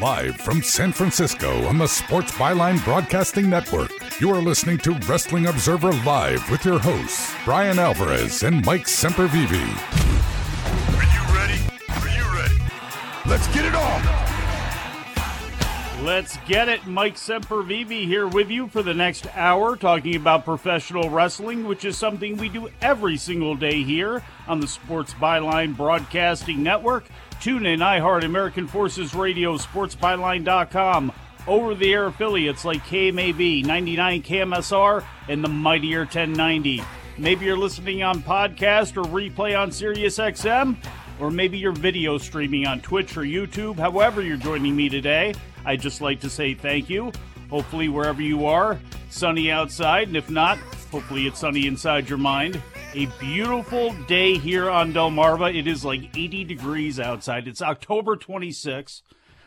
Live from San Francisco on the Sports Byline Broadcasting Network, you are listening to Wrestling Observer Live with your hosts, Bryan Alvarez and Mike Sempervive. Are you ready? Are you ready? Let's get it on! Let's get it. Mike Sempervive here with you for the next hour talking about professional wrestling, which is something we do every single day here on the Sports Byline Broadcasting Network. Tune in, iHeart, American Forces Radio, SportsByline.com, over the air affiliates like KMAV, 99 KMSR, and the Mightier 1090. Maybe you're listening on podcast or replay on SiriusXM, or maybe you're video streaming on Twitch or YouTube. However, you're joining me today, I'd just like to say thank you. Hopefully, wherever you are, sunny outside, and if not, hopefully it's sunny inside your mind. A beautiful day here on Delmarva. It is like 80 degrees outside. It's October 26th.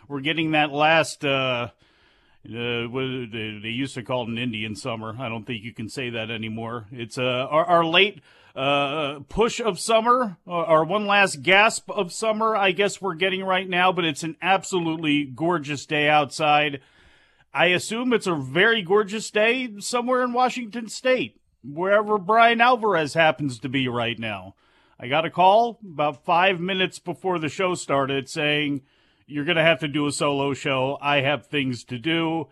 We're getting that last, uh, uh, what they they used to call it an Indian summer. I don't think you can say that anymore. It's uh, our, our late uh, push of summer, uh, our one last gasp of summer, I guess we're getting right now, but it's an absolutely gorgeous day outside. I assume it's a very gorgeous day somewhere in Washington State wherever Bryan Alvarez happens to be right now. I got a call about five minutes before the show started saying, You're going to have to do a solo show. I have things to do.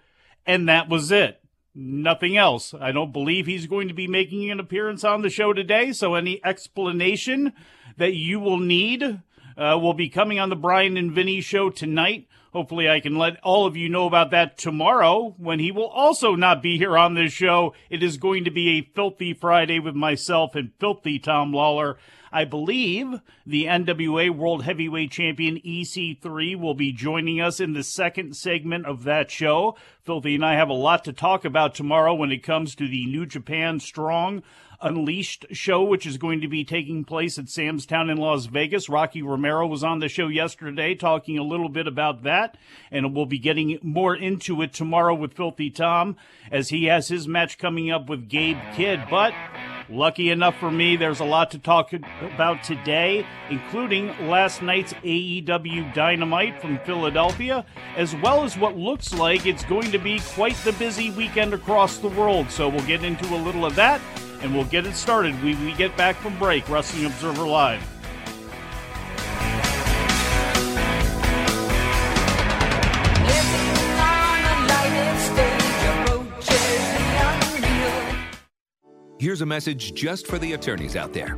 And that was it. Nothing else. I don't believe he's going to be making an appearance on the show today. So any explanation that you will need uh, will be coming on the Bryan and Vinny show tonight. Hopefully, I can let all of you know about that tomorrow when he will also not be here on this show. It is going to be a filthy Friday with myself and filthy Tom Lawlor. I believe the NWA World Heavyweight Champion EC3 will be joining us in the second segment of that show. Filthy and I have a lot to talk about tomorrow when it comes to the New Japan Strong Unleashed show, which is going to be taking place at Sam's Town in Las Vegas. Rocky Romero was on the show yesterday talking a little bit about that, and we'll be getting more into it tomorrow with Filthy Tom as he has his match coming up with Gabe Kidd. But Lucky enough for me, there's a lot to talk about today, including last night's AEW Dynamite from Philadelphia, as well as what looks like it's going to be quite the busy weekend across the world. So we'll get into a little of that and we'll get it started when we get back from break. Wrestling Observer Live. Here's a message just for the attorneys out there.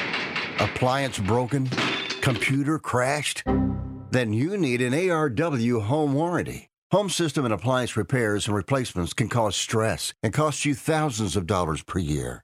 Appliance broken? Computer crashed? Then you need an ARW home warranty. Home system and appliance repairs and replacements can cause stress and cost you thousands of dollars per year.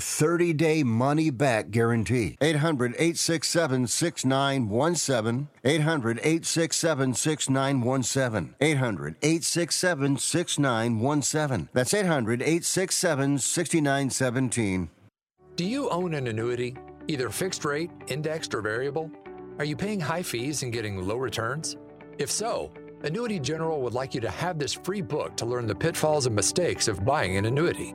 30 day money back guarantee. 800 867 6917. 800 867 6917. 800 867 6917. That's 800 867 6917. Do you own an annuity, either fixed rate, indexed, or variable? Are you paying high fees and getting low returns? If so, Annuity General would like you to have this free book to learn the pitfalls and mistakes of buying an annuity.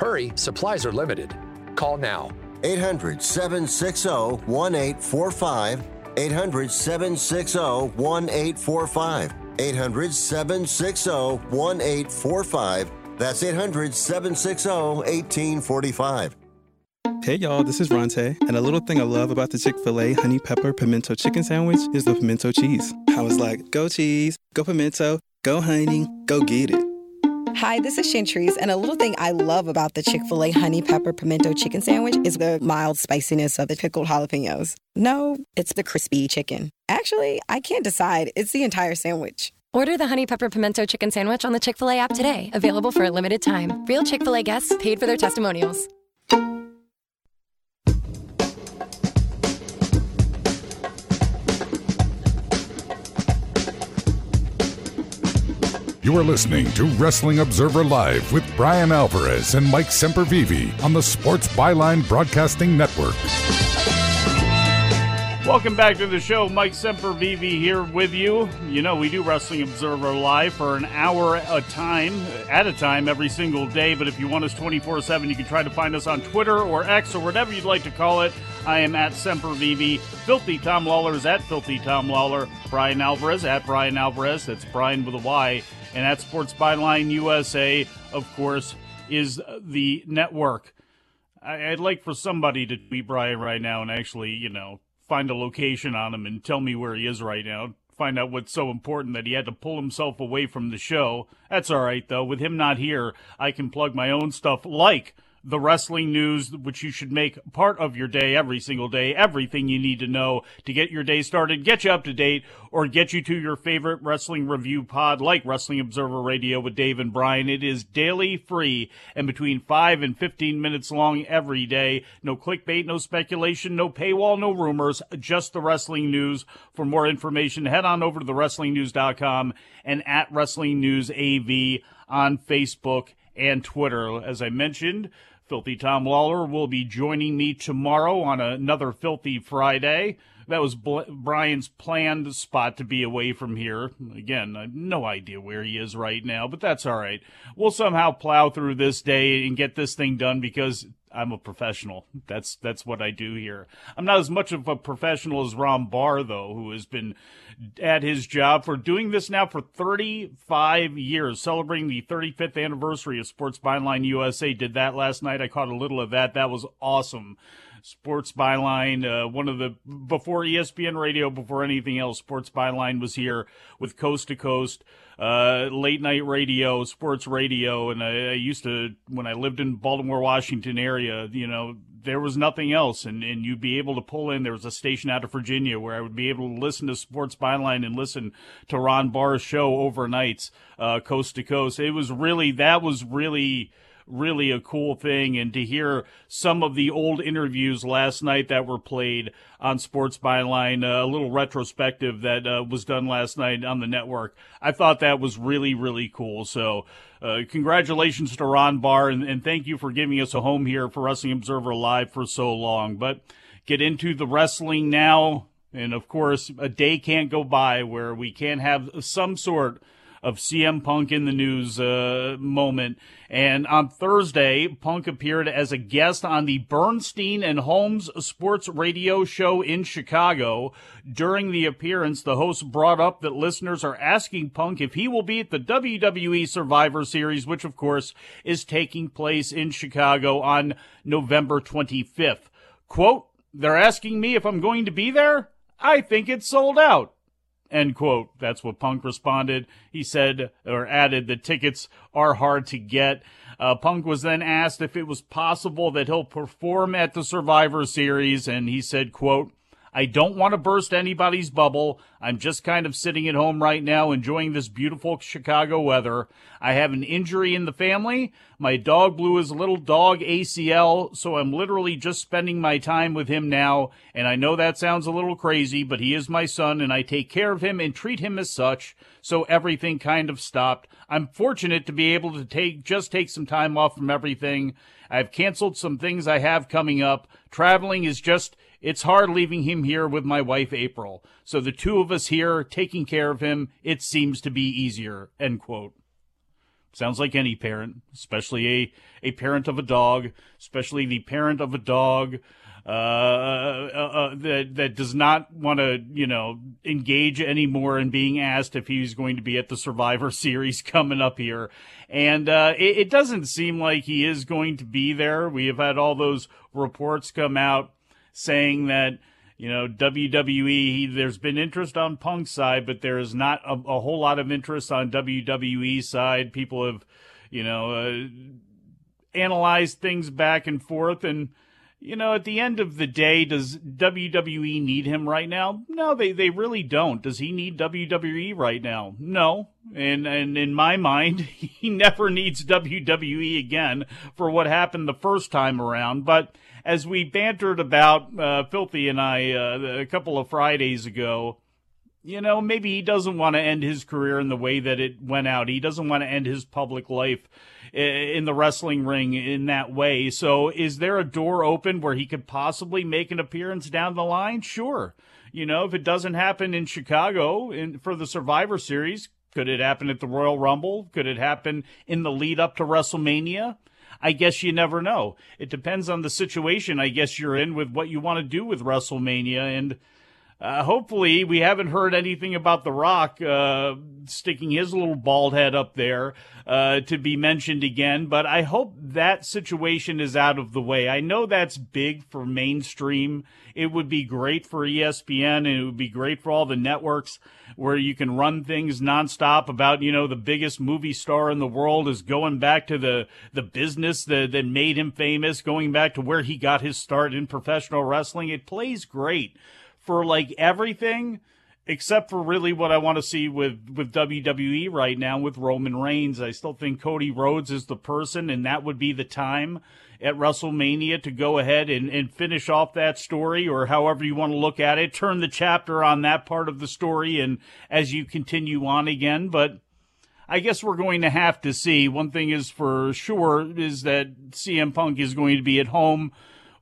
Hurry, supplies are limited. Call now. 800 760 1845. 800 760 1845. 800 760 1845. That's 800 760 1845. Hey y'all, this is Ronte, and a little thing I love about the Chick fil A honey pepper pimento chicken sandwich is the pimento cheese. I was like, go cheese, go pimento, go honey, go get it. Hi, this is Chantrice, and a little thing I love about the Chick fil A honey pepper pimento chicken sandwich is the mild spiciness of the pickled jalapenos. No, it's the crispy chicken. Actually, I can't decide. It's the entire sandwich. Order the Honey Pepper Pimento Chicken Sandwich on the Chick fil A app today. Available for a limited time. Real Chick fil A guests paid for their testimonials. You are listening to Wrestling Observer Live with Bryan Alvarez and Mike Sempervive on the Sports Byline Broadcasting Network. Welcome back to the show. Mike Sempervive here with you. You know, we do Wrestling Observer Live for an hour a time, at a time, every single day. But if you want us 24 7, you can try to find us on Twitter or X or whatever you'd like to call it. I am at Sempervive. Filthy Tom Lawlor is at Filthy Tom Lawlor. Bryan Alvarez at Bryan Alvarez. That's Bryan with a Y. And at Sports Byline USA, of course, is the network. I'd like for somebody to tweet Bryan right now and actually, you know, find a location on him and tell me where he is right now. Find out what's so important that he had to pull himself away from the show. That's all right, though. With him not here, I can plug my own stuff like the wrestling news, which you should make part of your day every single day. Everything you need to know to get your day started, get you up to date, or get you to your favorite wrestling review pod like Wrestling Observer Radio with Dave and Bryan. It is daily free and between 5 and 15 minutes long every day. No clickbait, no speculation, no paywall, no rumors, just the wrestling news. For more information, head on over to thewrestlingnews.com and at Wrestling News AV on Facebook and Twitter. As I mentioned, Filthy Tom Lawlor will be joining me tomorrow on another Filthy Friday. That was Bl- Bryan's planned spot to be away from here. Again, I have no idea where he is right now, but that's all right. We'll somehow plow through this day and get this thing done because I'm a professional. That's that's what I do here. I'm not as much of a professional as Ron Barr though, who has been at his job for doing this now for 35 years, celebrating the 35th anniversary of Sports Byline USA. Did that last night. I caught a little of that. That was awesome. Sports Byline, uh, one of the before ESPN Radio, before anything else, Sports Byline was here with Coast to Coast, uh, late night radio, sports radio, and I, I used to when I lived in Baltimore, Washington area. You know, there was nothing else, and and you'd be able to pull in. There was a station out of Virginia where I would be able to listen to Sports Byline and listen to Ron Barr's show overnights, uh, coast to coast. It was really that was really really a cool thing. And to hear some of the old interviews last night that were played on Sports Byline, uh, a little retrospective that uh, was done last night on the network, I thought that was really, really cool. So, uh, congratulations to Ron Barr, and, and thank you for giving us a home here for Wrestling Observer Live for so long. But get into the wrestling now. And of course, a day can't go by where we can't have some sort of CM Punk in the news uh, moment. And on Thursday, Punk appeared as a guest on the Bernstein and Holmes sports radio show in Chicago. During the appearance, the host brought up that listeners are asking Punk if he will be at the WWE Survivor Series, which of course is taking place in Chicago on November 25th. Quote, they're asking me if I'm going to be there? I think it's sold out. End quote. That's what Punk responded. He said or added the tickets are hard to get. Uh, Punk was then asked if it was possible that he'll perform at the Survivor Series, and he said, quote, I don't want to burst anybody's bubble. I'm just kind of sitting at home right now enjoying this beautiful Chicago weather. I have an injury in the family. My dog blew his little dog ACL, so I'm literally just spending my time with him now. And I know that sounds a little crazy, but he is my son and I take care of him and treat him as such. So everything kind of stopped. I'm fortunate to be able to take, just take some time off from everything. I've canceled some things I have coming up. Traveling is just, it's hard leaving him here with my wife, April. So the two of us here taking care of him, it seems to be easier. End quote. Sounds like any parent, especially a, a parent of a dog, especially the parent of a dog uh, uh, uh, that that does not want to, you know, engage anymore in being asked if he's going to be at the Survivor Series coming up here, and uh, it, it doesn't seem like he is going to be there. We have had all those reports come out saying that you know WWE. There's been interest on Punk's side, but there is not a, a whole lot of interest on WWE side. People have, you know, uh, analyzed things back and forth, and you know, at the end of the day, does WWE need him right now? No, they, they really don't. Does he need WWE right now? No. And and in my mind, he never needs WWE again for what happened the first time around. But as we bantered about, uh, Filthy and I, uh, a couple of Fridays ago, you know, maybe he doesn't want to end his career in the way that it went out. He doesn't want to end his public life in the wrestling ring in that way. So is there a door open where he could possibly make an appearance down the line? Sure. You know, if it doesn't happen in Chicago in, for the Survivor Series, could it happen at the Royal Rumble? Could it happen in the lead up to WrestleMania? I guess you never know. It depends on the situation I guess you're in with what you want to do with WrestleMania and uh, hopefully, we haven't heard anything about The Rock uh, sticking his little bald head up there uh, to be mentioned again, but I hope that situation is out of the way. I know that's big for mainstream. It would be great for ESPN and it would be great for all the networks where you can run things nonstop about, you know, the biggest movie star in the world is going back to the, the business that, that made him famous, going back to where he got his start in professional wrestling. It plays great for like everything except for really what I want to see with with WWE right now with Roman Reigns. I still think Cody Rhodes is the person, and that would be the time at WrestleMania to go ahead and, and finish off that story, or however you want to look at it. Turn the chapter on that part of the story, and as you continue on again, but. I guess we're going to have to see. One thing is for sure is that CM Punk is going to be at home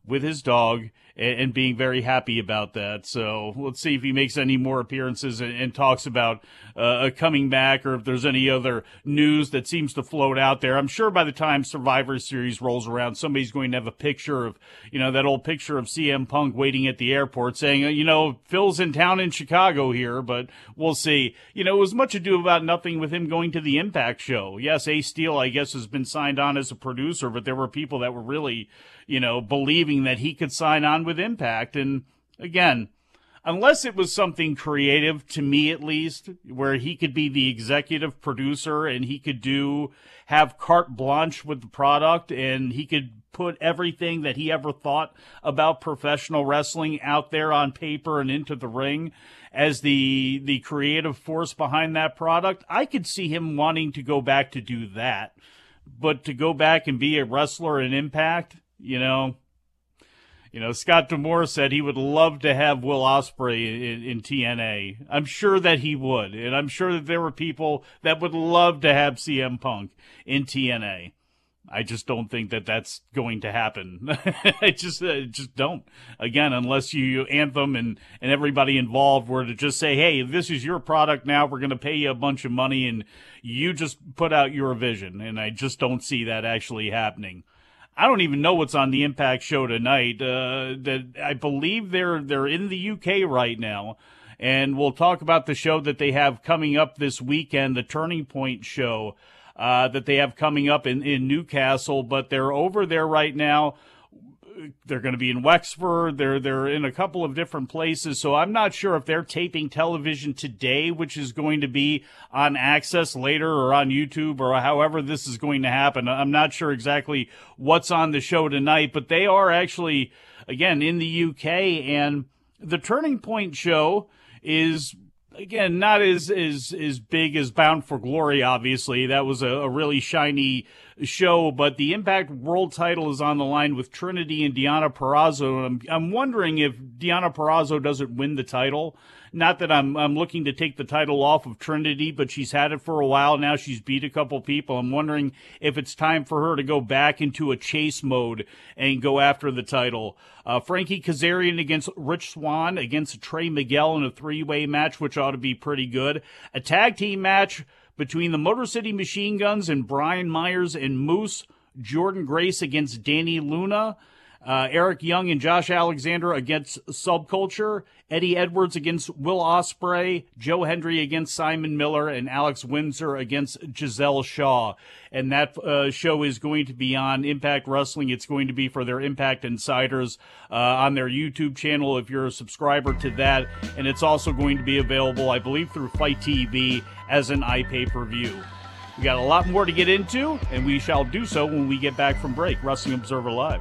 with his dog and, and, being very happy about that. So let's see if he makes any more appearances and, and talks about uh, coming back or if there's any other news that seems to float out there. I'm sure by the time Survivor Series rolls around, somebody's going to have a picture of, you know, that old picture of CM Punk waiting at the airport saying, you know, Phil's in town in Chicago here, but we'll see. You know, it was much ado about nothing with him going to the Impact show. Yes, Ace Steel, I guess, has been signed on as a producer, but there were people that were really, you know, believing that he could sign on with Impact. And again, unless it was something creative to me at least, where he could be the executive producer and he could do have carte blanche with the product and he could put everything that he ever thought about professional wrestling out there on paper and into the ring as the the creative force behind that product, I could see him wanting to go back to do that. but to go back and be a wrestler in Impact, you know, you know, Scott D'Amore said he would love to have Will Ospreay in, in, TNA. I'm sure that he would, and I'm sure that there were people that would love to have CM Punk in TNA. I just don't think that that's going to happen. I just uh, just don't. Again, unless you Anthem and and everybody involved were to just say, "Hey, this is your product now. We're going to pay you a bunch of money and you just put out your vision." And I just don't see that actually happening. I don't even know what's on the Impact show tonight. Uh, that I believe they're they're in the UK right now, and we'll talk about the show that they have coming up this weekend, the Turning Point show uh, that they have coming up in in Newcastle. But they're over there right now they're going to be in Wexford. They're they're in a couple of different places. So I'm not sure if they're taping television today, which is going to be on Access later or on YouTube or however this is going to happen. I'm not sure exactly what's on the show tonight, but they are actually again in the UK and the Turning Point show is again not as as as big as Bound for Glory. Obviously, that was a, a really shiny show, but the Impact World title is on the line with Trinity and Deonna Purrazzo. I'm, I'm wondering if Deonna Purrazzo doesn't win the title. Not that I'm I'm looking to take the title off of Trinity, but she's had it for a while now. She's beat a couple people. I'm wondering if it's time for her to go back into a chase mode and go after the title. Uh, Frankie Kazarian against Rich Swann against Trey Miguel in a three way match, which ought to be pretty good. A tag team match between the Motor City Machine Guns and Brian Myers and Moose, Jordan Grace against Dani Luna, uh, Eric Young and Josh Alexander against Subculture, Eddie Edwards against Will Ospreay. Joe Hendry against Simon Miller, and Alex Windsor against Giselle Shaw. And that uh, show is going to be on Impact Wrestling. It's going to be for their Impact Insiders uh, on their YouTube channel if you're a subscriber to that. And it's also going to be available, I believe, through FITE TV as an iPay per view. We got a lot more to get into, and we shall do so when we get back from break. Wrestling Observer Live.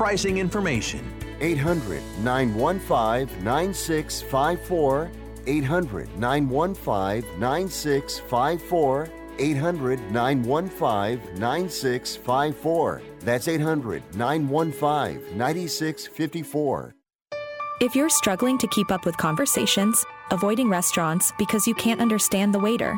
pricing information. 800 915 9654. 800 915 9654. 800 915 9654. That's 800 915 9654. If you're struggling to keep up with conversations, avoiding restaurants because you can't understand the waiter,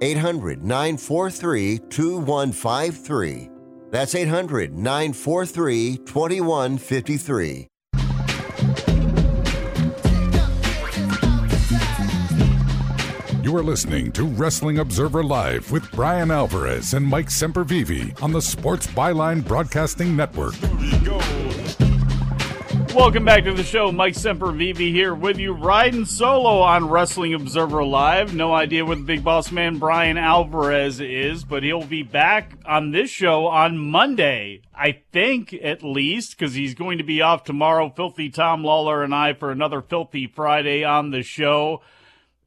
800 943 2153. That's 800 943 2153. You are listening to Wrestling Observer Live with Bryan Alvarez and Mike Sempervive on the Sports Byline Broadcasting Network. Welcome back to the show. Mike Sempervive here with you, riding solo on Wrestling Observer Live. No idea where the big boss man Bryan Alvarez is, but he'll be back on this show on Monday. I think, at least, because he's going to be off tomorrow. Filthy Tom Lawlor and I for another Filthy Friday on the show.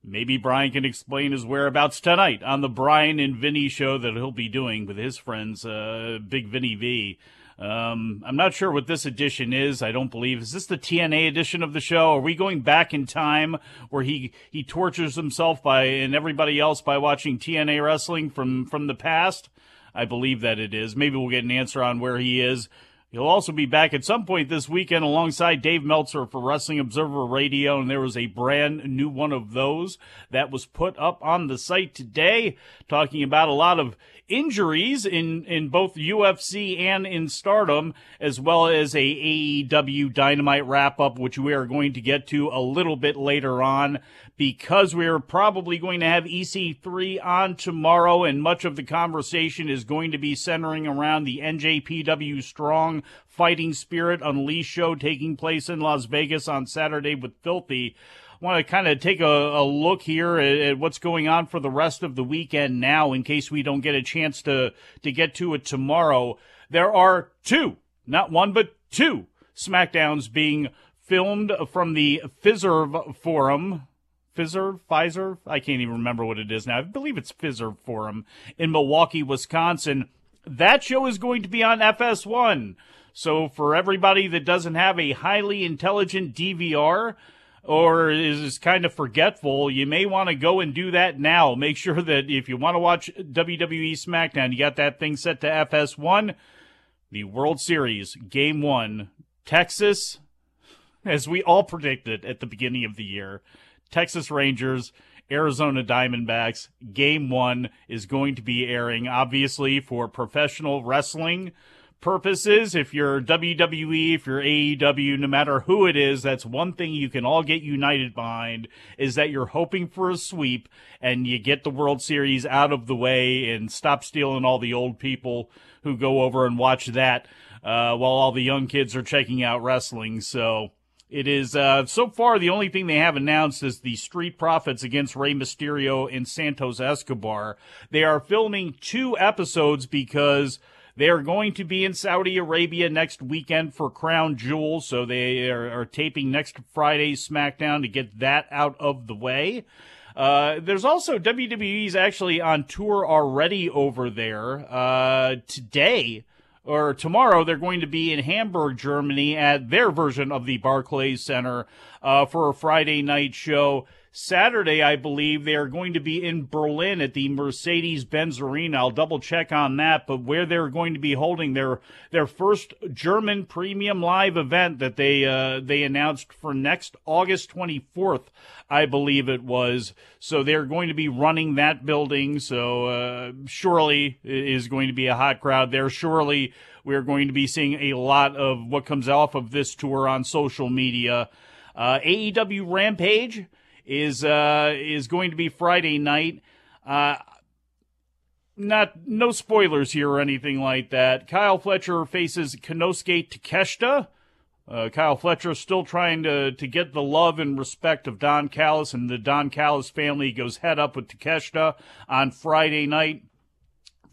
Maybe Bryan can explain his whereabouts tonight on the Bryan and Vinny show that he'll be doing with his friends, uh, Big Vinny V. Um, I'm not sure what this edition is. I don't believe is this the TNA edition of the show. Are we going back in time where he he tortures himself by and everybody else by watching TNA wrestling from from the past? I believe that it is. Maybe we'll get an answer on where he is. He'll also be back at some point this weekend alongside Dave Meltzer for Wrestling Observer Radio, and there was a brand new one of those that was put up on the site today, talking about a lot of injuries in, in both UFC and in Stardom, as well as a AEW Dynamite wrap up, which we are going to get to a little bit later on because we're probably going to have EC3 on tomorrow, and much of the conversation is going to be centering around the NJPW Strong Fighting Spirit Unleashed show taking place in Las Vegas on Saturday with Filthy want to kind of take a, a look here at, at, what's going on for the rest of the weekend now in case we don't get a chance to, to get to it tomorrow. There are two, not one, but two SmackDowns being filmed from the Fiserv Forum. Fiserv? Pfizer? I can't even remember what it is now. I believe it's Fiserv Forum in Milwaukee, Wisconsin. That show is going to be on FS1. So for everybody that doesn't have a highly intelligent DVR, or is kind of forgetful, you may want to go and do that now. Make sure that if you want to watch WWE SmackDown, you got that thing set to FS1. The World Series, Game 1, Texas, as we all predicted at the beginning of the year, Texas Rangers, Arizona Diamondbacks, Game 1 is going to be airing, obviously, for professional wrestling purposes, if you're WWE, if you're AEW, no matter who it is, that's one thing you can all get united behind is that you're hoping for a sweep and you get the World Series out of the way and stop stealing all the old people who go over and watch that uh, while all the young kids are checking out wrestling. So it is uh, so far the only thing they have announced is the Street Profits against Rey Mysterio and Santos Escobar. They are filming two episodes because they are going to be in Saudi Arabia next weekend for Crown Jewel, so they are, are taping next Friday's SmackDown to get that out of the way. Uh, there's also WWE's actually on tour already over there. Uh, today or tomorrow, they're going to be in Hamburg, Germany at their version of the Barclays Center uh, for a Friday night show. Saturday, I believe they are going to be in Berlin at the Mercedes Benz Arena. I'll double check on that, but where they're going to be holding their their first German premium live event that they uh, they announced for next August 24th, I believe it was. So they're going to be running that building. So uh, surely is going to be a hot crowd there. Surely we're going to be seeing a lot of what comes off of this tour on social media. Uh, AEW Rampage is uh, is going to be Friday night. Uh, not no spoilers here or anything like that. Kyle Fletcher faces Konosuke Takeshita. Uh, Kyle Fletcher still trying to to get the love and respect of Don Callis, and the Don Callis family goes head up with Takeshita on Friday night.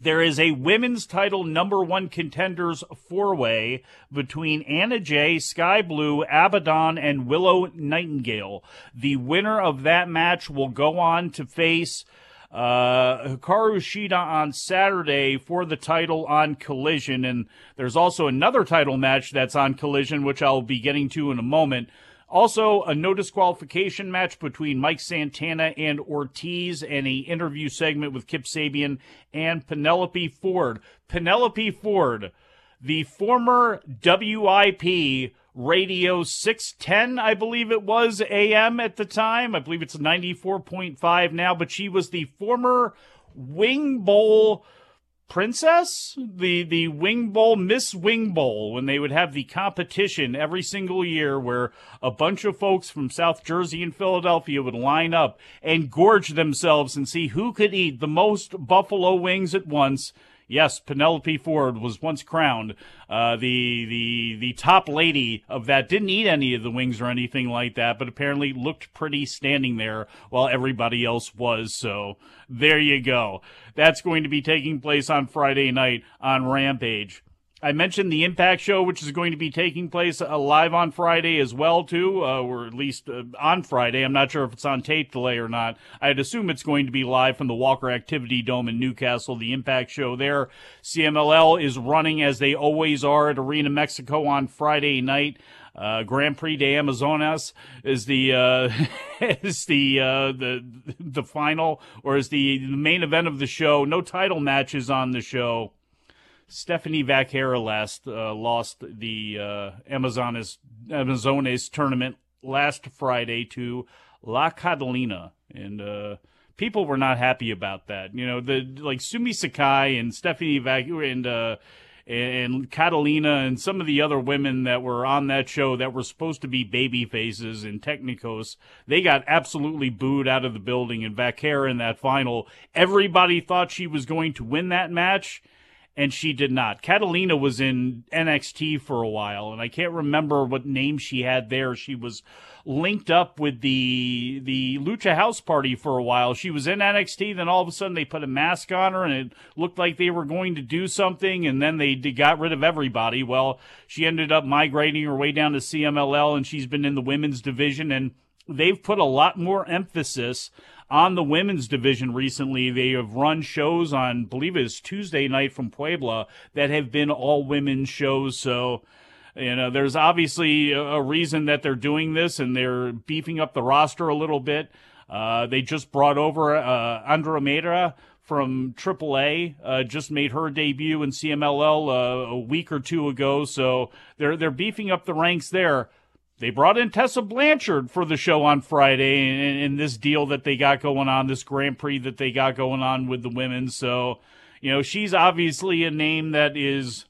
There is a women's title number one contenders four way between Anna Jay, Skye Blue, Abaddon, and Willow Nightingale. The winner of that match will go on to face uh, Hikaru Shida on Saturday for the title on Collision. And there's also another title match that's on Collision, which I'll be getting to in a moment. Also, a no disqualification match between Mike Santana and Ortiz, and a interview segment with Kip Sabian and Penelope Ford. Penelope Ford, the former WIP Radio 610, I believe it was AM at the time. I believe it's 94.5 now, but she was the former Wing Bowl princess, the the Wing Bowl Miss Wing Bowl, when they would have the competition every single year, where a bunch of folks from South Jersey and Philadelphia would line up and gorge themselves and see who could eat the most buffalo wings at once. Yes, Penelope Ford was once crowned uh, the the the top lady of that. Didn't eat any of the wings or anything like that, but apparently looked pretty standing there while everybody else was. So there you go. That's going to be taking place on Friday night on Rampage. I mentioned the Impact show, which is going to be taking place uh, live on Friday as well, too, uh, or at least uh, on Friday. I'm not sure if it's on tape delay or not. I'd assume it's going to be live from the Walker Activity Dome in Newcastle. The Impact show there. CMLL is running as they always are at Arena Mexico on Friday night. Uh, Grand Prix de Amazonas is the uh, is the uh, the the final or is the, the main event of the show. No title matches on the show. Stephanie Vaquera last uh, lost the uh, Amazonas tournament last Friday to La Catalina, and uh, people were not happy about that. You know, the like Sumi Sakai and Stephanie Vaquera and uh, and Catalina and some of the other women that were on that show that were supposed to be baby faces in Technicos, they got absolutely booed out of the building. And Vaquera in that final, everybody thought she was going to win that match and she did not. Catalina was in NXT for a while, and I can't remember what name she had there. She was linked up with the the Lucha House Party for a while. She was in NXT, then all of a sudden they put a mask on her, and it looked like they were going to do something, and then they got rid of everybody. Well, she ended up migrating her way down to CMLL, and she's been in the women's division, and they've put a lot more emphasis on the women's division recently. They have run shows on, believe it's Tuesday night from Puebla that have been all women's shows. So, you know, there's obviously a reason that they're doing this and they're beefing up the roster a little bit. Uh, they just brought over uh, Andromeda from AAA, uh, just made her debut in CMLL uh, a week or two ago. So they're they're beefing up the ranks there. They brought in Tessa Blanchard for the show on Friday and, this deal that they got going on, this Grand Prix that they got going on with the women. So, you know, she's obviously a name that is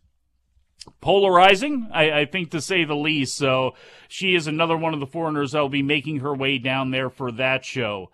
polarizing, I, I, think to say the least. So she is another one of the foreigners that will be making her way down there for that show.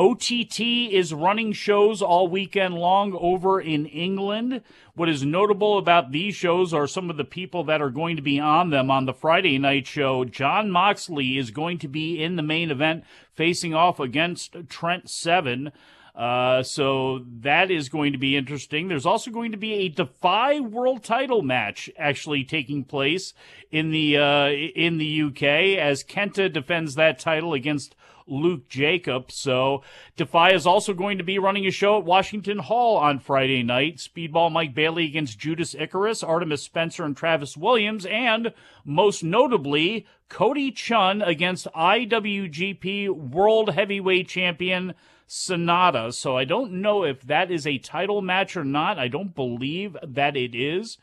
OTT is running shows all weekend long over in England. What is notable about these shows are some of the people that are going to be on them on the Friday night show. Jon Moxley is going to be in the main event facing off against Trent Seven. Uh, so that is going to be interesting. There's also going to be a Defy World Title match actually taking place in the uh, in the UK as Kenta defends that title against Luke Jacobs. So Defy is also going to be running a show at Washington Hall on Friday night. Speedball Mike Bailey against Judas Icarus, Artemis Spencer and Travis Williams, and most notably, Cody Chun against IWGP World Heavyweight Champion Sanada. So I don't know if that is a title match or not. I don't believe that it is.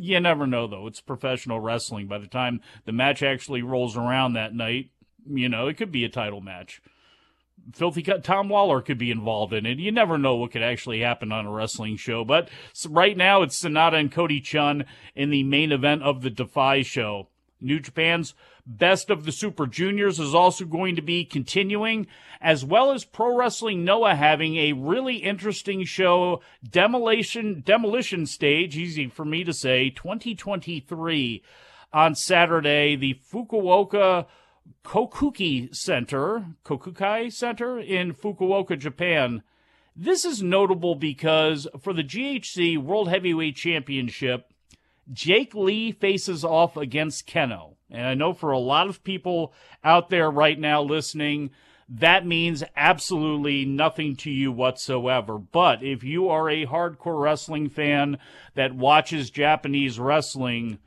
You never know, though. It's professional wrestling. By the time the match actually rolls around that night, you know, it could be a title match. Filthy Cut Tom Lawlor could be involved in it. You never know what could actually happen on a wrestling show. But right now, it's Sanada and Cody Chun in the main event of the Defy show. New Japan's Best of the Super Juniors is also going to be continuing, as well as Pro Wrestling Noah having a really interesting show, Demolition Demolition Stage, easy for me to say, 2023 on Saturday, the Fukuoka Kokusai Center, Kokusai Center in Fukuoka, Japan. This is notable because for the GHC World Heavyweight Championship, Jake Lee faces off against Kenoh. And I know for a lot of people out there right now listening, that means absolutely nothing to you whatsoever. But if you are a hardcore wrestling fan that watches Japanese wrestling,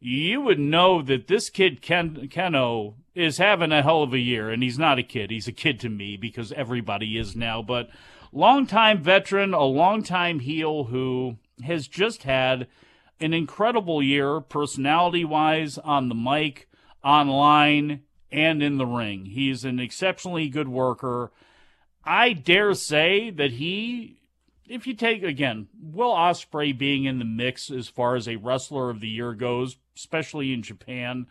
you would know that this kid Ken- Kenoh is having a hell of a year, and he's not a kid. He's a kid to me because everybody is now. But longtime veteran, a longtime heel who has just had an incredible year, personality wise, on the mic, online, and in the ring. He's an exceptionally good worker. I dare say that he, if you take again, Will Ospreay being in the mix as far as a wrestler of the year goes, especially in Japan,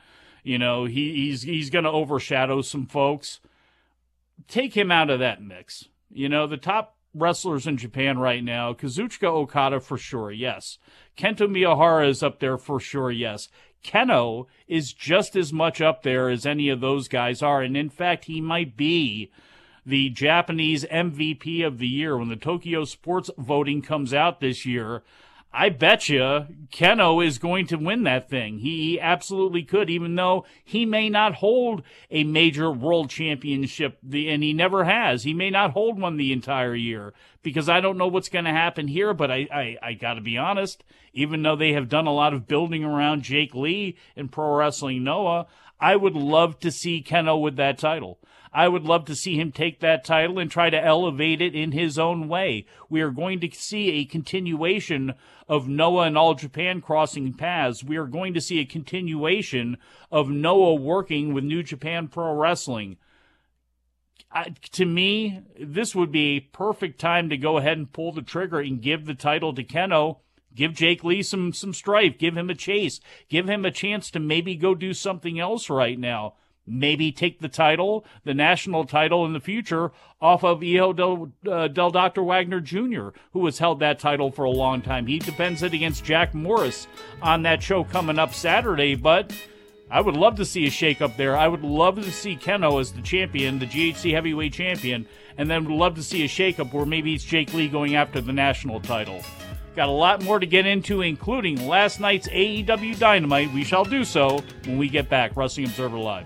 you know, he, he's he's going to overshadow some folks. Take him out of that mix. You know, the top wrestlers in Japan right now, Kazuchika Okada for sure, yes. Kento Miyahara is up there for sure, yes. Kenoh is just as much up there as any of those guys are. And in fact, he might be the Japanese MVP of the year when the Tokyo Sports voting comes out this year. I bet you Kenoh is going to win that thing. He absolutely could, even though he may not hold a major world championship, and he never has. He may not hold one the entire year because I don't know what's going to happen here. But I, I, I got to be honest, even though they have done a lot of building around Jake Lee in Pro Wrestling Noah, I would love to see Kenoh with that title. I would love to see him take that title and try to elevate it in his own way. We are going to see a continuation of Noah and All Japan crossing paths. We are going to see a continuation of Noah working with New Japan Pro Wrestling. to me, this would be a perfect time to go ahead and pull the trigger and give the title to Kenoh. Give Jake Lee some some strife. Give him a chase. Give him a chance to maybe go do something else right now maybe take the title, the national title in the future, off of Hijo del, uh, del Dr. Wagner Jr., who has held that title for a long time. He defends it against Jack Morris on that show coming up Saturday, but I would love to see a shakeup there. I would love to see Kenoh as the champion, the GHC heavyweight champion, and then would love to see a shakeup where maybe it's Jake Lee going after the national title. Got a lot more to get into, including last night's AEW Dynamite. We shall do so when we get back. Wrestling Observer Live.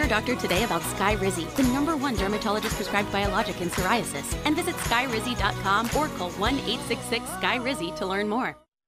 Your doctor today about Skyrizi, the number one dermatologist prescribed biologic in psoriasis, and visit skyrizi.com or call 1 866 Skyrizi to learn more.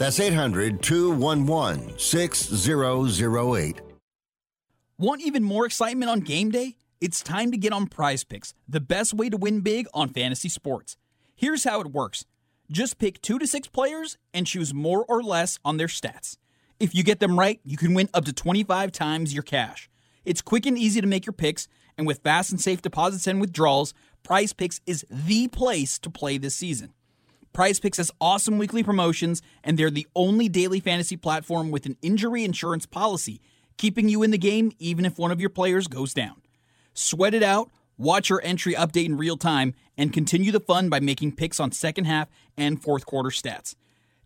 That's 800 211 6008. Want even more excitement on game day? It's time to get on prize picks, the best way to win big on fantasy sports. Here's how it works just pick two to six players and choose more or less on their stats. If you get them right, you can win up to 25 times your cash. It's quick and easy to make your picks, and with fast and safe deposits and withdrawals, Prize Picks is the place to play this season. Prize Picks has awesome weekly promotions, and they're the only daily fantasy platform with an injury insurance policy, keeping you in the game even if one of your players goes down. Sweat it out, watch your entry update in real time, and continue the fun by making picks on second half and fourth quarter stats.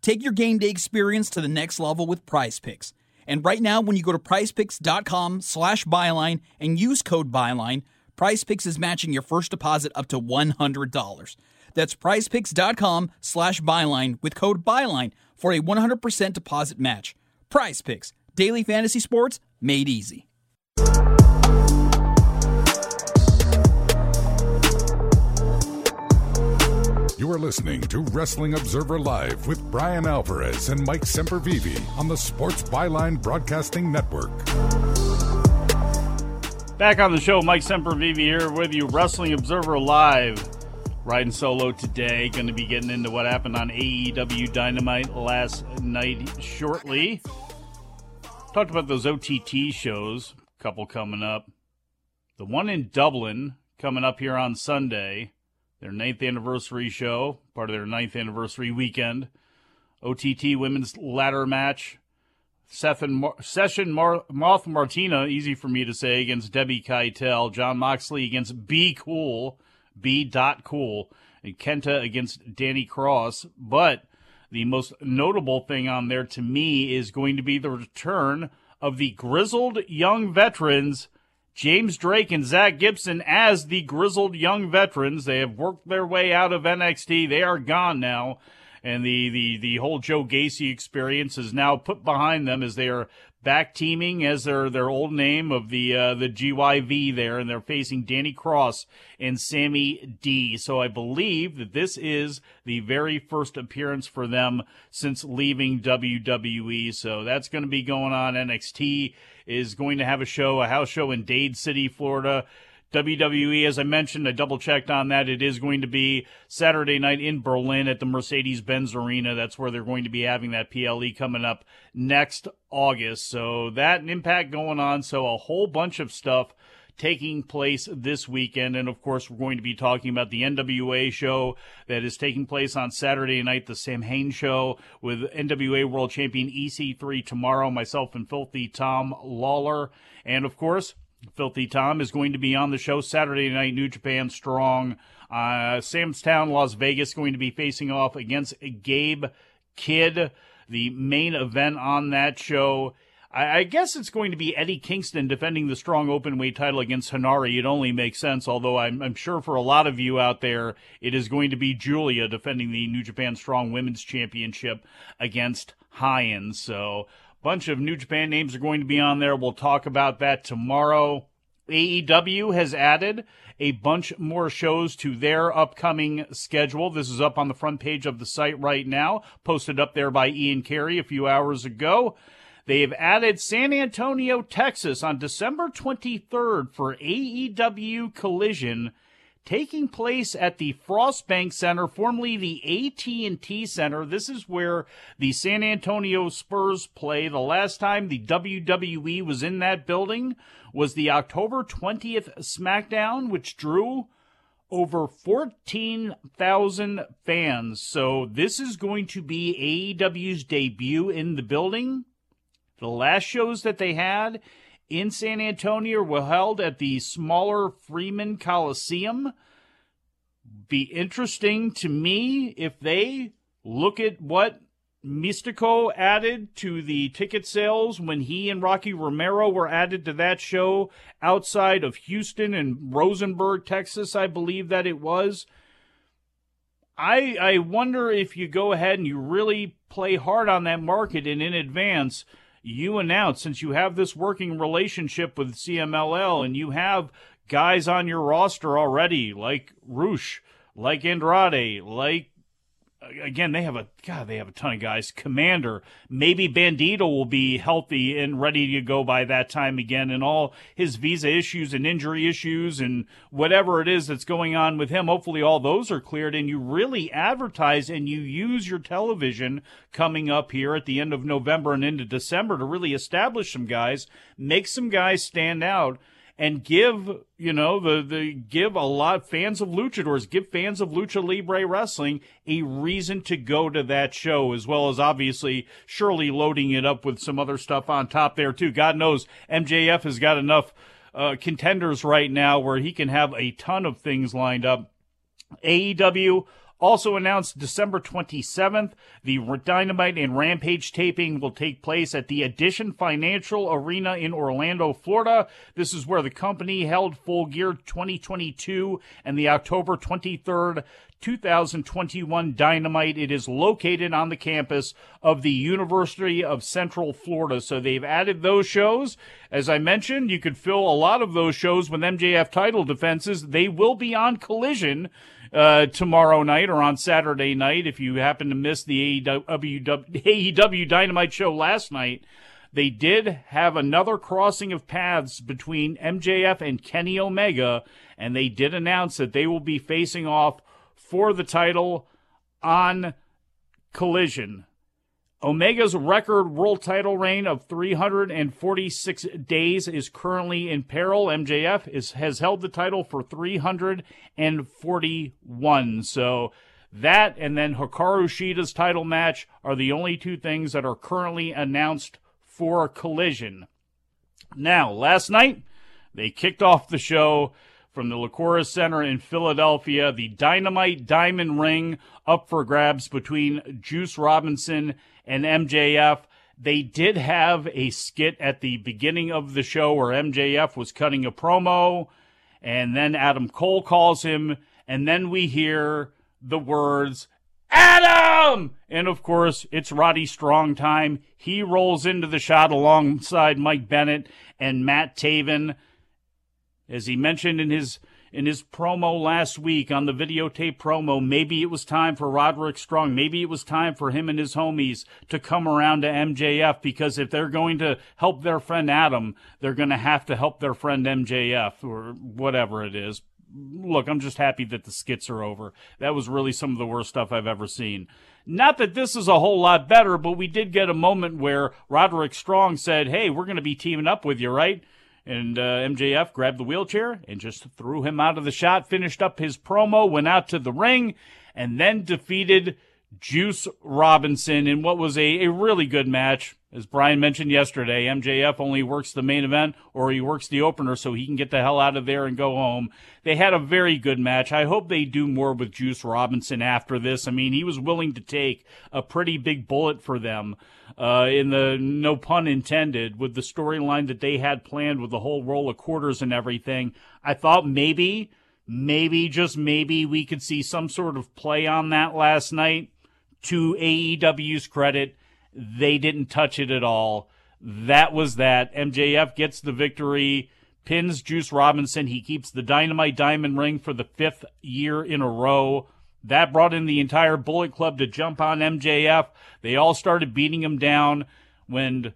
Take your game day experience to the next level with Prize Picks. And right now, when you go to prizepicks.com slash byline and use code byline, Prize Picks is matching your first deposit up to $100. That's prizepicks.com slash byline with code byline for a 100% deposit match. Prize Picks, daily fantasy sports made easy. You are listening to Wrestling Observer Live with Bryan Alvarez and Mike Sempervive on the Sports Byline Broadcasting Network. Back on the show, Mike Sempervive here with you, Wrestling Observer Live. Riding solo today, going to be getting into what happened on AEW Dynamite last night shortly. Talked about those OTT shows, couple coming up. The one in Dublin coming up here on Sunday, their ninth anniversary show, part of their ninth anniversary weekend. OTT women's ladder match. Session, Mar- Session Mar- Moth Martina, easy for me to say, against Debbie Keitel. Jon Moxley against B Cool. B. Cool and Kenta against Danny Cross. But the most notable thing on there to me is going to be the return of the grizzled young veterans, James Drake and Zach Gibson, as the grizzled young veterans. They have worked their way out of NXT. They are gone now. And the, the, the whole Joe Gacy experience is now put behind them as they are back teaming as their their old name of the uh, the GYV there, and they're facing Danny Cross and Sammy D. So I believe that this is the very first appearance for them since leaving WWE. So that's going to be going on. NXT is going to have a show, a house show in Dade City, Florida. WWE, as I mentioned, I double checked on that. It is going to be Saturday night in Berlin at the Mercedes Benz Arena. That's where they're going to be having that PLE coming up next August. So that impact going on. So a whole bunch of stuff taking place this weekend. And of course, we're going to be talking about the NWA show that is taking place on Saturday night, the Sam Hain show with NWA World Champion EC3 tomorrow, myself and Filthy Tom Lawlor. And of course, Filthy Tom is going to be on the show Saturday night, New Japan Strong. Uh, Las Vegas, going to be facing off against Gabe Kidd. The main event on that show. I, I guess it's going to be Eddie Kingston defending the strong open weight title against Hanari. It only makes sense, although I'm, I'm sure for a lot of you out there, it is going to be Julia defending the New Japan Strong Women's Championship against Hines. So bunch of New Japan names are going to be on there. We'll talk about that tomorrow. AEW has added a bunch more shows to their upcoming schedule. This is up on the front page of the site right now, posted up there by Ian Carey a few hours ago. They have added San Antonio, Texas on December 23rd for AEW Collision taking place at the Frost Bank Center, formerly the AT&T Center. This is where the San Antonio Spurs play. The last time the WWE was in that building was the October 20th SmackDown, which drew over 14,000 fans. So this is going to be AEW's debut in the building. The last shows that they had in San Antonio were held at the smaller Freeman Coliseum. Be interesting to me if they look at what Místico added to the ticket sales when he and Rocky Romero were added to that show outside of Houston and Rosenberg, Texas, I believe that it was. I I wonder if you go ahead and you really play hard on that market and in advance you announce since you have this working relationship with CMLL and you have guys on your roster already like Rush, like Andrade, like again, they have a God, they have a ton of guys. Commander, maybe Bandido will be healthy and ready to go by that time again, and all his visa issues and injury issues and whatever it is that's going on with him. Hopefully, all those are cleared, and you really advertise and you use your television coming up here at the end of November and into December to really establish some guys, make some guys stand out and give you know the the give a lot fans of luchadors give fans of lucha libre wrestling a reason to go to that show as well as obviously surely loading it up with some other stuff on top there too. God knows mjf has got enough uh, contenders right now where he can have a ton of things lined up. Aew also announced December 27th, the Dynamite and Rampage taping will take place at the Addition Financial Arena in Orlando, Florida. This is where the company held Full Gear 2022 and the October 23rd 2021 Dynamite. It is located on the campus of the University of Central Florida. So they've added those shows. As I mentioned, you could fill a lot of those shows with MJF title defenses. They will be on collision uh, tomorrow night or on Saturday night. If you happen to miss the AEW, AEW Dynamite show last night, they did have another crossing of paths between MJF and Kenny Omega, and they did announce that they will be facing off for the title on Collision. Omega's record world title reign of 346 days is currently in peril. MJF is, has held the title for 341. So that and then Hikaru Shida's title match are the only two things that are currently announced for Collision. Now, last night, they kicked off the show from the Liacouras Center in Philadelphia. The Dynamite Diamond Ring up for grabs between Juice Robinson and MJF. They did have a skit at the beginning of the show where MJF was cutting a promo, and then Adam Cole calls him, and then we hear the words, Adam! And of course, it's Roddy Strong time. He rolls into the shot alongside Mike Bennett and Matt Taven. As he mentioned in his in his promo last week on the videotape promo, maybe it was time for Roderick Strong. Maybe it was time for him and his homies to come around to MJF because if they're going to help their friend Adam, they're going to have to help their friend MJF or whatever it is. Look, I'm just happy that the skits are over. That was really some of the worst stuff I've ever seen. Not that this is a whole lot better, but we did get a moment where Roderick Strong said, Hey, we're going to be teaming up with you, right? And uh, MJF grabbed the wheelchair and just threw him out of the shot, finished up his promo, went out to the ring, and then defeated Juice Robinson in what was a, a really good match. As Bryan mentioned yesterday, MJF only works the main event or he works the opener so he can get the hell out of there and go home. They had a very good match. I hope they do more with Juice Robinson after this. I mean, he was willing to take a pretty big bullet for them, uh, in the no pun intended, with the storyline that they had planned with the whole roll of quarters and everything. I thought maybe, maybe, just maybe we could see some sort of play on that last night. To AEW's credit, they didn't touch it at all. That was that. MJF gets the victory, pins Juice Robinson. He keeps the Dynamite Diamond Ring for the fifth year in a row. That brought in the entire Bullet Club to jump on MJF. They all started beating him down when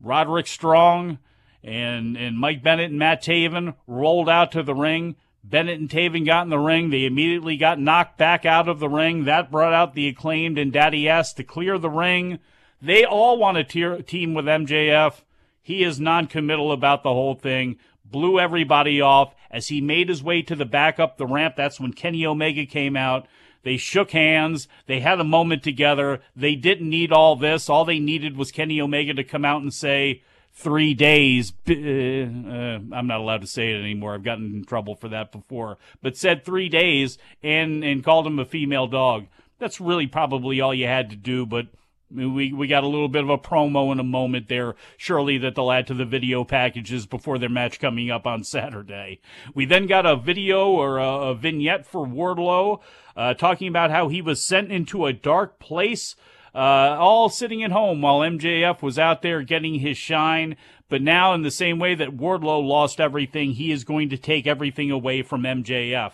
Roderick Strong and, and Mike Bennett and Matt Taven rolled out to the ring. Bennett and Taven got in the ring. They immediately got knocked back out of the ring. That brought out the acclaimed and Daddy S to clear the ring. They all want to te- team with MJF. He is non-committal about the whole thing. Blew everybody off as he made his way to the back up the ramp. That's when Kenny Omega came out. They shook hands. They had a moment together. They didn't need all this. All they needed was Kenny Omega to come out and say, three days. Uh, uh, I'm not allowed to say it anymore. I've gotten in trouble for that before. But said three days and, and called him a female dog. That's really probably all you had to do. But we we got a little bit of a promo in a moment there, surely that they'll add to the video packages before their match coming up on Saturday. We then got a video or a, a vignette for Wardlow uh, talking about how he was sent into a dark place, uh, all sitting at home while MJF was out there getting his shine. But now, in the same way that Wardlow lost everything, he is going to take everything away from MJF.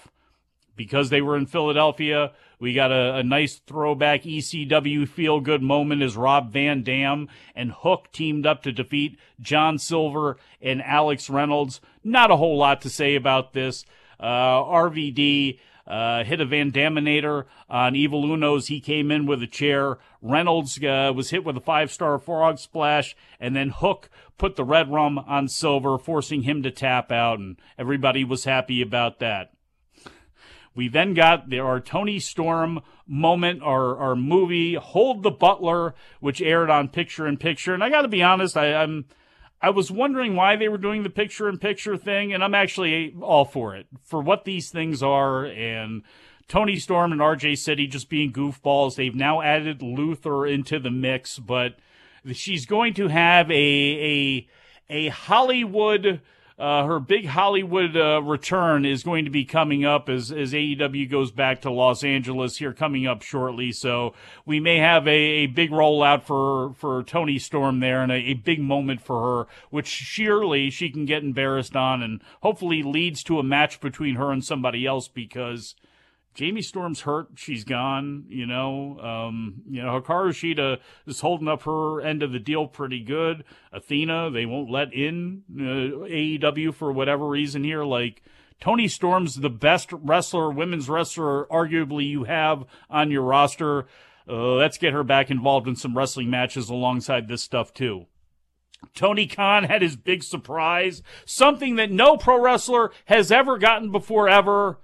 because they were in Philadelphia, we got a, a nice throwback ECW feel good moment as Rob Van Dam and Hook teamed up to defeat John Silver and Alex Reynolds. Not a whole lot to say about this. Uh, RVD uh, hit a Van Daminator on Evil Uno's. He came in with a chair. Reynolds uh, was hit with a five star frog splash, and then Hook put the Redrum on Silver, forcing him to tap out, and everybody was happy about that. We then got the, our Toni Storm moment, our, our movie, Hold the Butler, which aired on Picture in Picture. And I got to be honest, I, I'm. I was wondering why they were doing the picture in picture thing, and I'm actually all for it. For what these things are, and Toni Storm and RJ City just being goofballs. They've now added Luther into the mix, but she's going to have a a a Hollywood uh, her big Hollywood uh, return is going to be coming up as, as AEW goes back to Los Angeles here coming up shortly. So we may have a, a big rollout for, for Toni Storm there and a, a big moment for her, which surely she can get embarrassed on and hopefully leads to a match between her and somebody else because – Jamie Storm's hurt. She's gone. You know, um, you know, Hikaru Shida is holding up her end of the deal pretty good. Athena, they won't let in uh, AEW for whatever reason here. Like Toni Storm's the best wrestler, women's wrestler, arguably you have on your roster. Uh, let's get her back involved in some wrestling matches alongside this stuff too. Tony Khan had his big surprise, something that no pro wrestler has ever gotten before ever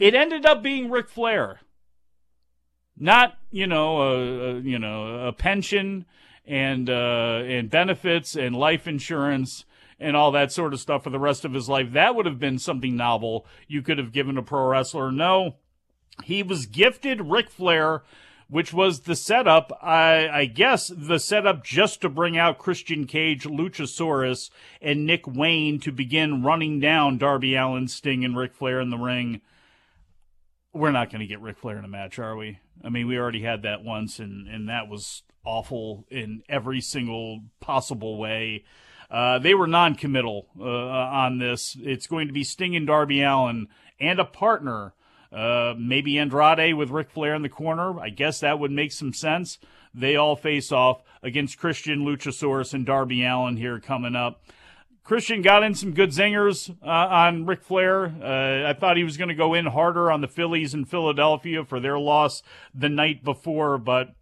it ended up being Ric Flair. Not, you know, a, you know, a pension and uh, and benefits and life insurance and all that sort of stuff for the rest of his life. That would have been something novel you could have given a pro wrestler. No, he was gifted Ric Flair, which was the setup, I, I, guess, the setup just to bring out Christian Cage, Luchasaurus, and Nick Wayne to begin running down Darby Allin, Sting, and Ric Flair in the ring we're not going to get Ric Flair in a match, are we? I mean, we already had that once, and and that was awful in every single possible way. Uh, they were non-committal uh, on this. It's going to be Sting and Darby Allin and a partner, uh, maybe Andrade with Ric Flair in the corner. I guess that would make some sense. They all face off against Christian Luchasaurus and Darby Allin here coming up. Christian got in some good zingers uh, on Ric Flair. Uh, I thought he was going to go in harder on the Phillies in Philadelphia for their loss the night before, but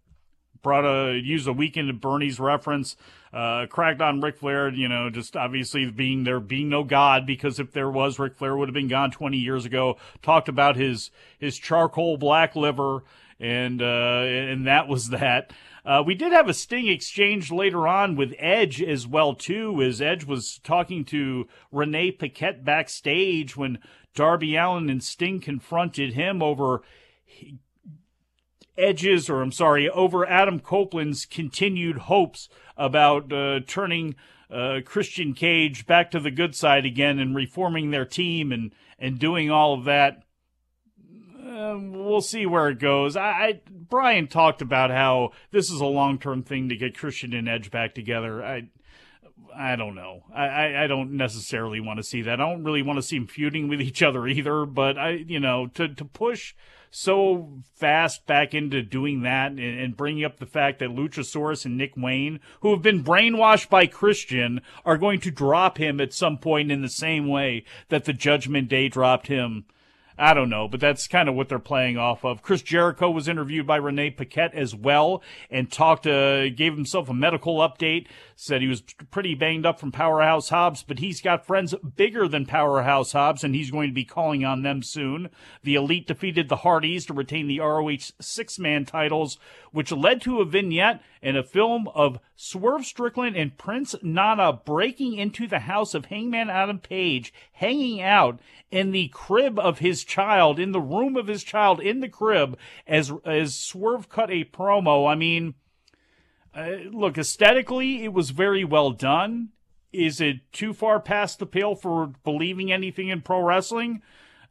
brought a use a weekend at Bernie's reference. Uh, cracked on Ric Flair, you know, just obviously being there, being no god, because if there was, Ric Flair would have been gone 20 years ago. Talked about his his charcoal black liver, and uh, and that was that. Uh, we did have a Sting exchange later on with Edge as well too, as Edge was talking to Renee Paquette backstage when Darby Allin and Sting confronted him over Edge's, or I'm sorry, over Adam Copeland's continued hopes about uh, turning uh, Christian Cage back to the good side again and reforming their team and and doing all of that. Uh, we'll see where it goes. I, I Bryan talked about how this is a long term thing to get Christian and Edge back together. I I don't know. I, I, I don't necessarily want to see that. I don't really want to see them feuding with each other either. But I, you know, to to push so fast back into doing that and, and, bringing up the fact that Luchasaurus and Nick Wayne, who have been brainwashed by Christian, are going to drop him at some point in the same way that the Judgment Day dropped him. I don't know, but that's kind of what they're playing off of. Chris Jericho was interviewed by Renee Paquette as well and talked, uh, gave himself a medical update, said he was pretty banged up from Powerhouse Hobbs, but he's got friends bigger than Powerhouse Hobbs and he's going to be calling on them soon. The Elite defeated the Hardys to retain the ROH six man titles, which led to a vignette and a film of Swerve Strickland and Prince Nana breaking into the house of Hangman Adam Page, hanging out in the crib of his child, in the room of his child, in the crib, as as Swerve cut a promo. I mean, uh, look, aesthetically, it was very well done. Is it too far past the pale for believing anything in pro wrestling?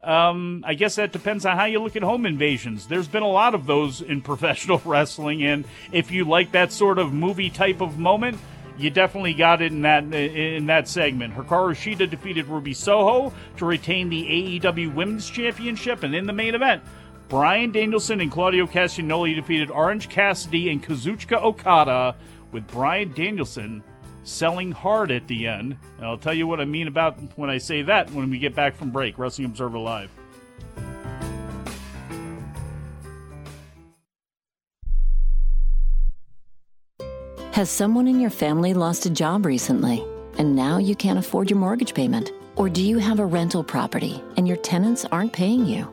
Um, I guess that depends on how you look at home invasions. There's been a lot of those in professional wrestling, and if you like that sort of movie type of moment, you definitely got it in that in that segment. Hikaru Shida defeated Ruby Soho to retain the AEW Women's Championship, and in the main event, Bryan Danielson and Claudio Castagnoli defeated Orange Cassidy and Kazuchika Okada, with Bryan Danielson selling hard at the end. And I'll tell you what I mean about when I say that when we get back from break. Wrestling Observer Live. Has someone in your family lost a job recently and now you can't afford your mortgage payment? Or do you have a rental property and your tenants aren't paying you?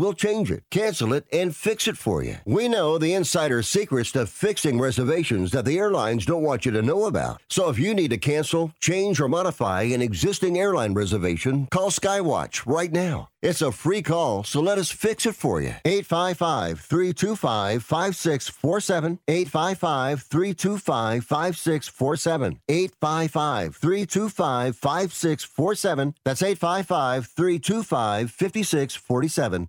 we'll change it, cancel it, and fix it for you. We know the insider secrets to fixing reservations that the airlines don't want you to know about. So if you need to cancel, change, or modify an existing airline reservation, call Skywatch right now. It's a free call, so let us fix it for you. 855 325 5647. 855 325 5647. 855 325 5647. That's 855 325 5647.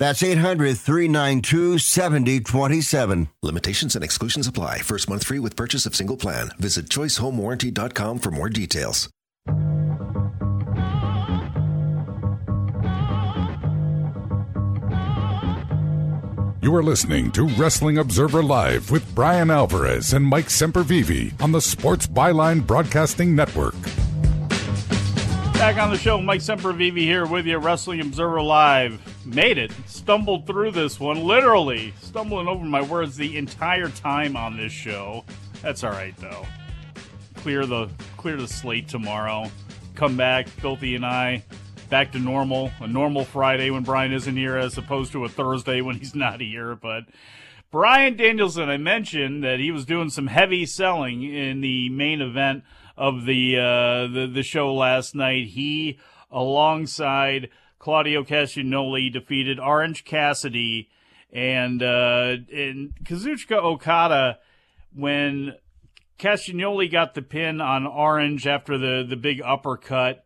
That's 800 392 7027. Limitations and exclusions apply. First month free with purchase of single plan. Visit choicehomewarranty.com for more details. You are listening to Wrestling Observer Live with Bryan Alvarez and Mike Sempervive on the Sports Byline Broadcasting Network. Back on the show, Mike Sempervive here with you, Wrestling Observer Live. Made it. Stumbled through this one, literally stumbling over my words the entire time on this show. That's all right though. Clear the clear the slate tomorrow. Come back, Filthy and I, back to normal. A normal Friday when Bryan isn't here, as opposed to a Thursday when he's not here. But Bryan Danielson, I mentioned that he was doing some heavy selling in the main event of the uh, the, the show last night. He, alongside Claudio Castagnoli, defeated Orange Cassidy and uh, and Kazuchika Okada when Castagnoli got the pin on Orange after the, the big uppercut.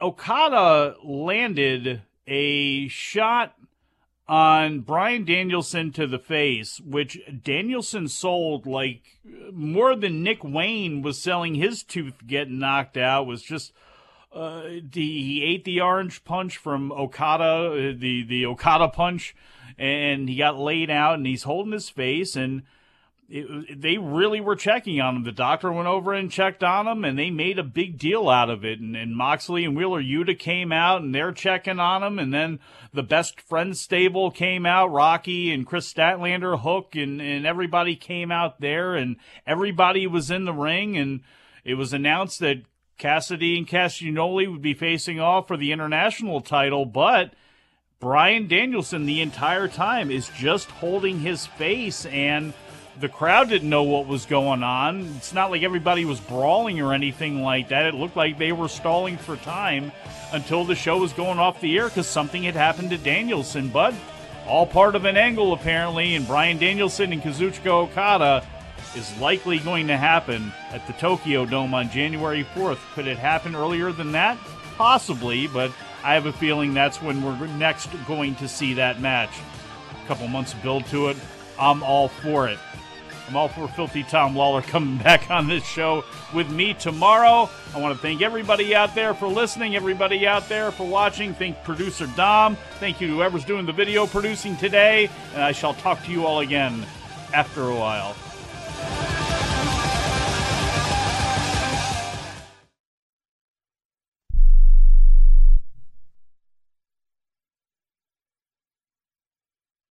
Okada landed a shot on Bryan Danielson to the face, which Danielson sold like more than Nick Wayne was selling his tooth getting knocked out. Was just uh, the, he ate the orange punch from Okada, uh, the the Okada punch, and he got laid out, and he's holding his face and it, they really were checking on him. The doctor went over and checked on him, and they made a big deal out of it. And, and Moxley and Wheeler Yuta came out, and they're checking on him. And then the best friends stable came out, Rocky and Kris Statlander, Hook, and, and everybody came out there, and everybody was in the ring. And it was announced that Cassidy and Castagnoli would be facing off for the international title, but Bryan Danielson the entire time is just holding his face and the crowd didn't know what was going on. It's not like everybody was brawling or anything like that. It looked like they were stalling for time until the show was going off the air because something had happened to Danielson. But all part of an angle, apparently, and Bryan Danielson and Kazuchika Okada is likely going to happen at the Tokyo Dome on January 4th. Could it happen earlier than that? Possibly, but I have a feeling that's when we're next going to see that match. A couple months build to it. I'm all for it. I'm all for Filthy Tom Lawlor coming back on this show with me tomorrow. I want to thank everybody out there for listening, everybody out there for watching. Thank producer Dom. Thank you to whoever's doing the video producing today. And I shall talk to you all again after a while. Bye.